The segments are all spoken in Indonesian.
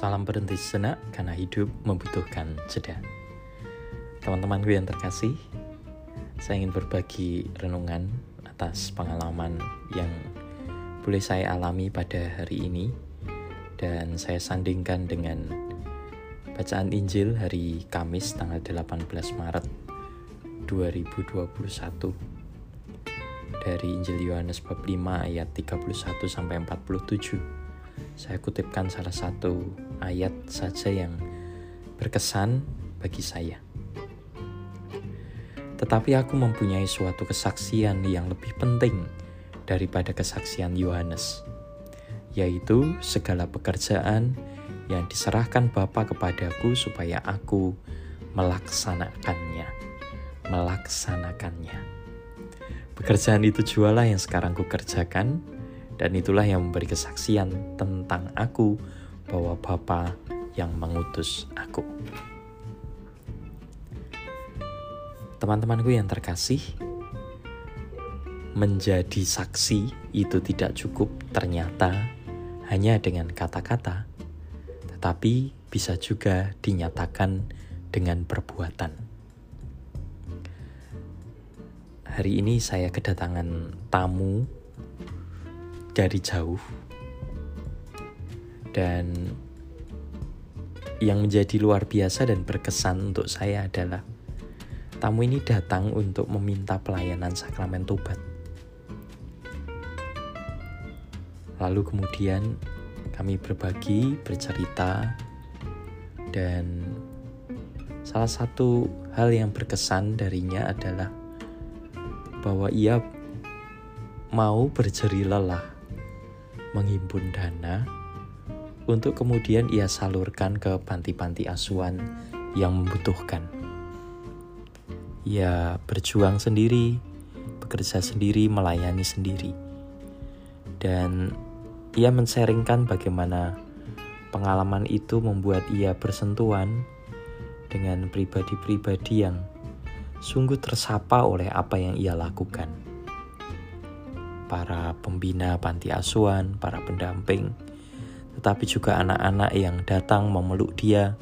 Salam berhenti sejenak karena hidup membutuhkan jeda. Teman-temanku yang terkasih, saya ingin berbagi renungan atas pengalaman yang boleh saya alami pada hari ini dan saya sandingkan dengan bacaan Injil hari Kamis tanggal 18 Maret 2021 dari Injil Yohanes bab 5 ayat 31 sampai 47 saya kutipkan salah satu ayat saja yang berkesan bagi saya. Tetapi aku mempunyai suatu kesaksian yang lebih penting daripada kesaksian Yohanes, yaitu segala pekerjaan yang diserahkan Bapa kepadaku supaya aku melaksanakannya. Melaksanakannya. Pekerjaan itu jualah yang sekarang kukerjakan, dan itulah yang memberi kesaksian tentang aku bahwa Bapa yang mengutus aku. Teman-temanku yang terkasih, menjadi saksi itu tidak cukup ternyata hanya dengan kata-kata, tetapi bisa juga dinyatakan dengan perbuatan. Hari ini saya kedatangan tamu dari jauh dan yang menjadi luar biasa dan berkesan untuk saya adalah tamu ini datang untuk meminta pelayanan sakramen tobat. Lalu kemudian kami berbagi, bercerita, dan salah satu hal yang berkesan darinya adalah bahwa ia mau berjeri lelah menghimpun dana untuk kemudian ia salurkan ke panti-panti asuhan yang membutuhkan. Ia berjuang sendiri, bekerja sendiri, melayani sendiri. Dan ia menseringkan bagaimana pengalaman itu membuat ia bersentuhan dengan pribadi-pribadi yang sungguh tersapa oleh apa yang ia lakukan para pembina panti asuhan, para pendamping, tetapi juga anak-anak yang datang memeluk dia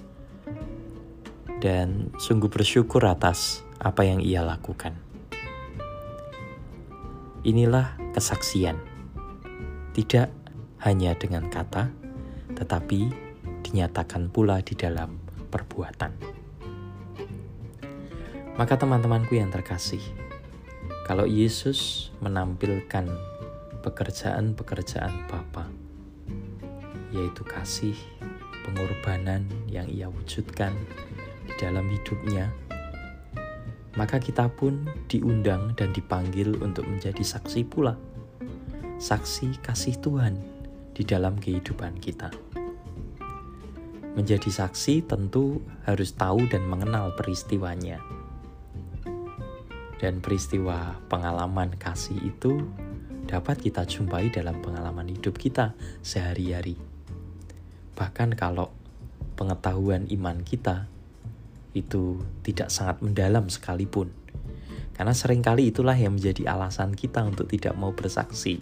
dan sungguh bersyukur atas apa yang ia lakukan. Inilah kesaksian, tidak hanya dengan kata, tetapi dinyatakan pula di dalam perbuatan. Maka, teman-temanku yang terkasih, kalau Yesus menampilkan pekerjaan-pekerjaan Bapa, yaitu kasih, pengorbanan yang ia wujudkan di dalam hidupnya, maka kita pun diundang dan dipanggil untuk menjadi saksi pula. Saksi kasih Tuhan di dalam kehidupan kita. Menjadi saksi tentu harus tahu dan mengenal peristiwanya dan peristiwa pengalaman kasih itu dapat kita jumpai dalam pengalaman hidup kita sehari-hari. Bahkan kalau pengetahuan iman kita itu tidak sangat mendalam sekalipun. Karena sering kali itulah yang menjadi alasan kita untuk tidak mau bersaksi.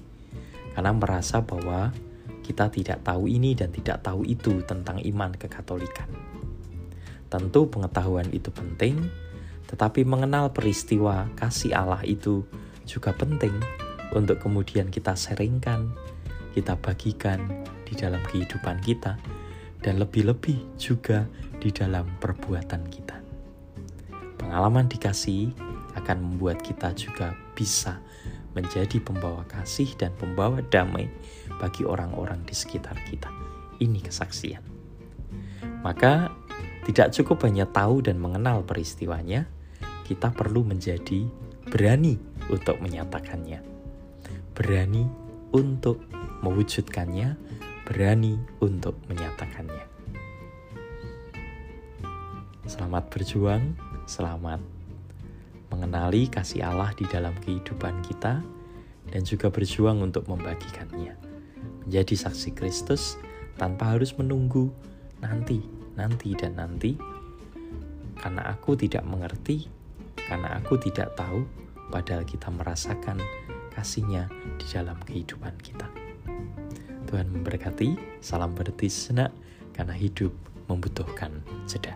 Karena merasa bahwa kita tidak tahu ini dan tidak tahu itu tentang iman kekatolikan. Tentu pengetahuan itu penting, tetapi mengenal peristiwa kasih Allah itu juga penting untuk kemudian kita sharingkan, kita bagikan di dalam kehidupan kita, dan lebih-lebih juga di dalam perbuatan kita. Pengalaman dikasih akan membuat kita juga bisa menjadi pembawa kasih dan pembawa damai bagi orang-orang di sekitar kita. Ini kesaksian. Maka tidak cukup hanya tahu dan mengenal peristiwanya, kita perlu menjadi berani untuk menyatakannya, berani untuk mewujudkannya, berani untuk menyatakannya. Selamat berjuang, selamat mengenali kasih Allah di dalam kehidupan kita, dan juga berjuang untuk membagikannya. Menjadi saksi Kristus tanpa harus menunggu nanti, nanti, dan nanti, karena aku tidak mengerti karena aku tidak tahu, padahal kita merasakan kasihnya di dalam kehidupan kita. Tuhan memberkati, salam berhenti senak, karena hidup membutuhkan jeda.